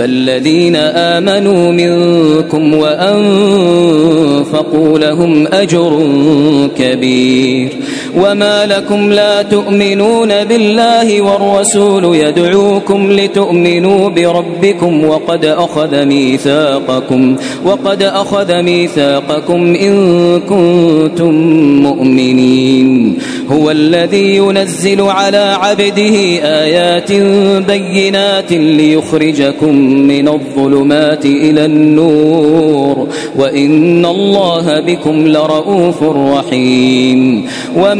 فالذين آمنوا منكم وأنفقوا لهم أجر كبير. وما لكم لا تؤمنون بالله والرسول يدعوكم لتؤمنوا بربكم وقد أخذ ميثاقكم وقد أخذ ميثاقكم إن كنتم مؤمنين هو الذي ينزل على عبده آيات بينات ليخرجكم من الظلمات إلى النور وإن الله بكم لرؤوف رحيم وما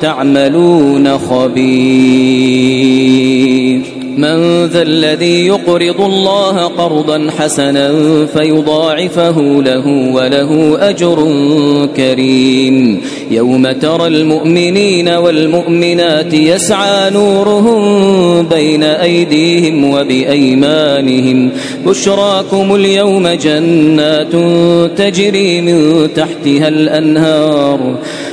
تعملون خبير. من ذا الذي يقرض الله قرضا حسنا فيضاعفه له وله أجر كريم. يوم ترى المؤمنين والمؤمنات يسعى نورهم بين أيديهم وبأيمانهم. بشراكم اليوم جنات تجري من تحتها الأنهار.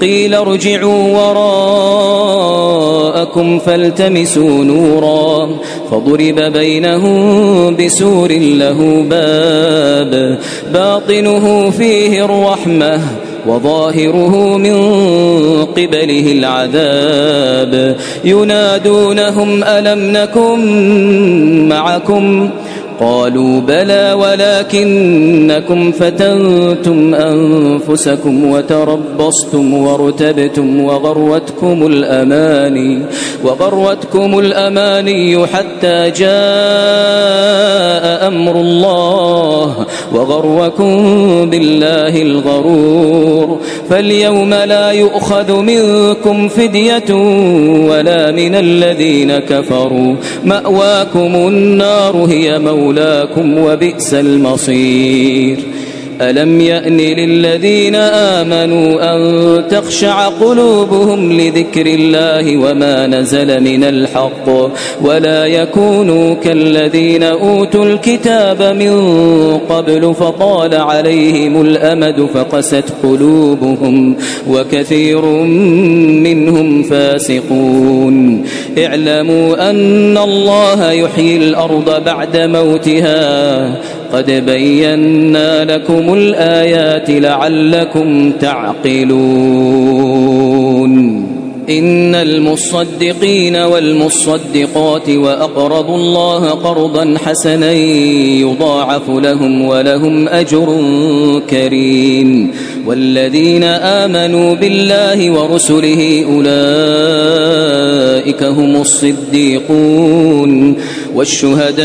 قيل ارجعوا وراءكم فالتمسوا نورا فضرب بينهم بسور له باب باطنه فيه الرحمة وظاهره من قبله العذاب ينادونهم ألم نكن معكم قالوا بلى ولكنكم فتنتم أنفسكم وتربصتم وارتبتم وغروتكم الأماني وغروتكم الأماني حتى جاء أمر الله وغركم بالله الغرور فاليوم لا يؤخذ منكم فدية ولا من الذين كفروا مأواكم النار هي مولاكم وبئس المصير. ألم يأن للذين آمنوا أن تخشع قلوبهم لذكر الله وما نزل من الحق ولا يكونوا كالذين أوتوا الكتاب من قبل فطال عليهم الأمد فقست قلوبهم وكثير منهم فاسقون اعلموا أن الله يحيي الأرض بعد موتها قد بينا لكم الآيات لعلكم تعقلون. إن المصدقين والمصدقات وأقرضوا الله قرضا حسنا يضاعف لهم ولهم أجر كريم. والذين آمنوا بالله ورسله أولئك هم الصديقون. والشهداء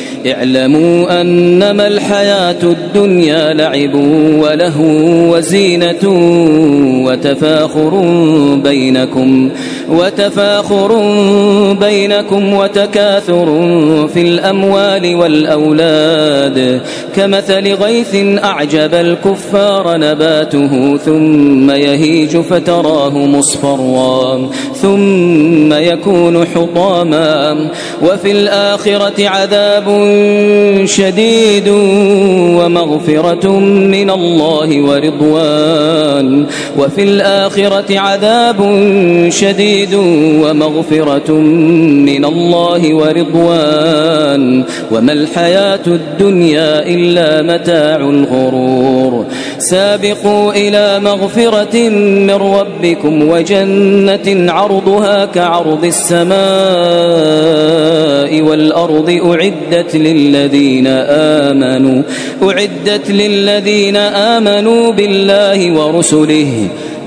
اعلموا أنما الحياة الدنيا لعب وله وزينة وتفاخر بينكم وتفاخر بينكم وتكاثر في الأموال والأولاد. كمثل غيث أعجب الكفار نباته ثم يهيج فتراه مصفرا ثم يكون حطاما. وفي الآخرة عذاب شديد ومغفرة من الله ورضوان. وفي الآخرة عذاب شديد ومغفرة من الله ورضوان. وما الحياة الدنيا إلا متاع الغرور. سابقوا إلى مغفرة من ربكم وجنة عرضها كعرض السماء والأرض أعدت للذين آمنوا أعدت للذين آمنوا بالله ورسله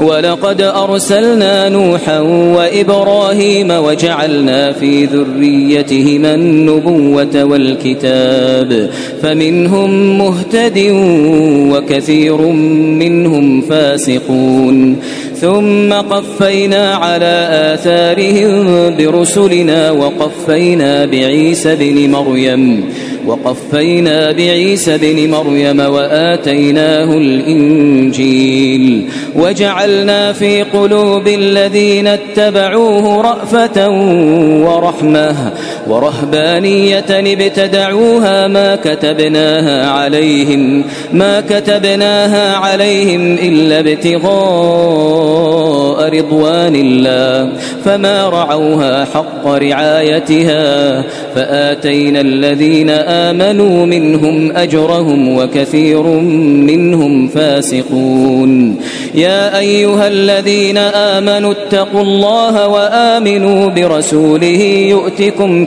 ولقد أرسلنا نوحا وإبراهيم وجعلنا في ذريتهما النبوة والكتاب فمنهم مهتد وكثير منهم فاسقون ثم قفينا على آثارهم برسلنا وقفينا بعيسى بن مريم وقفينا بعيسى بن مريم وآتيناه الإنجيل وجعلنا في قلوب الذين اتبعوه رأفة ورحمة ورهبانية ابتدعوها ما كتبناها عليهم ما كتبناها عليهم إلا ابتغاء رضوان الله. فما رعوها حق رعايتها فآتينا الذين آمنوا منهم أجرهم وكثير منهم فاسقون. يا أيها الذين آمنوا اتقوا الله وآمنوا برسوله يؤتكم